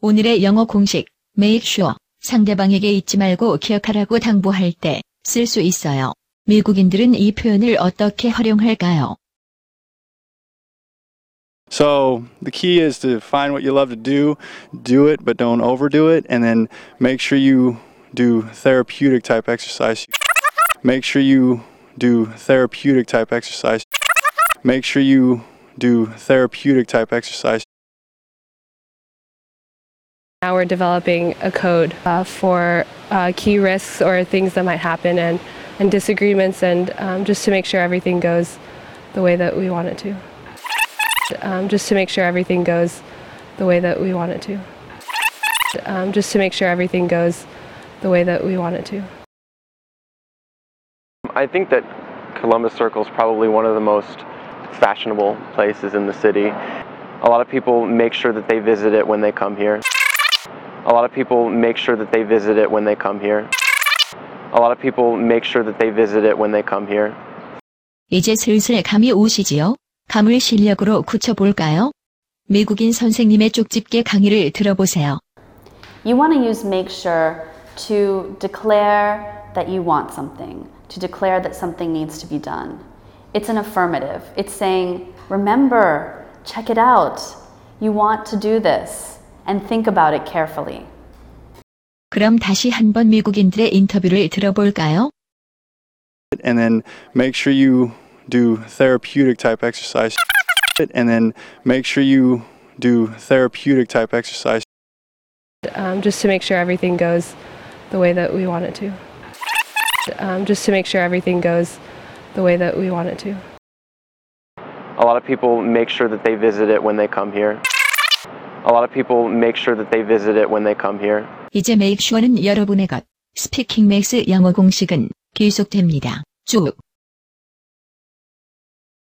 오늘의 영어 공식 make sure 상대방에게 잊지 말고 기억하라고 당부할 때 쓸 수 있어요. 미국인들은 이 표현을 어떻게 활용할까요? So the key is to find what you love to do, do it, but don't overdo it, and then make sure you do therapeutic type exercise. Make sure you do therapeutic type exercise. Make sure you do therapeutic type exercise. Now we're developing a code uh, for uh, key risks or things that might happen and, and disagreements, and um, just to make sure everything goes the way that we want it to. Um, just to make sure everything goes the way that we want it to. Um, just to make sure everything goes the way that we want it to. I think that Columbus Circle is probably one of the most fashionable places in the city. A lot of people make sure that they visit it when they come here. A lot of people make sure that they visit it when they come here. A lot of people make sure that they visit it when they come here. 이제 슬슬 감이 오시지요? 감을 실력으로 굳혀볼까요? 미국인 선생님의 쪽집게 강의를 들어보세요. You want to use make sure to declare that you want something, to declare that something needs to be done. It's an affirmative. It's saying, remember, check it out. You want to do this, and think about it carefully. 그럼 다시 한번 미국인들의 인터뷰를 들어볼까요? And then make sure you do therapeutic type exercise. And then make sure you do therapeutic type exercise. Um, just to make sure everything goes the way that we want it to. Um, just to make sure everything goes the way that we want it to. A lot of people make sure that they visit it when they come here. A lot of people make sure that they visit it when they come here. 이제 make sure는 여러분의 것. 스피킹 맥스 영어 공식은 계속됩니다. 쭉.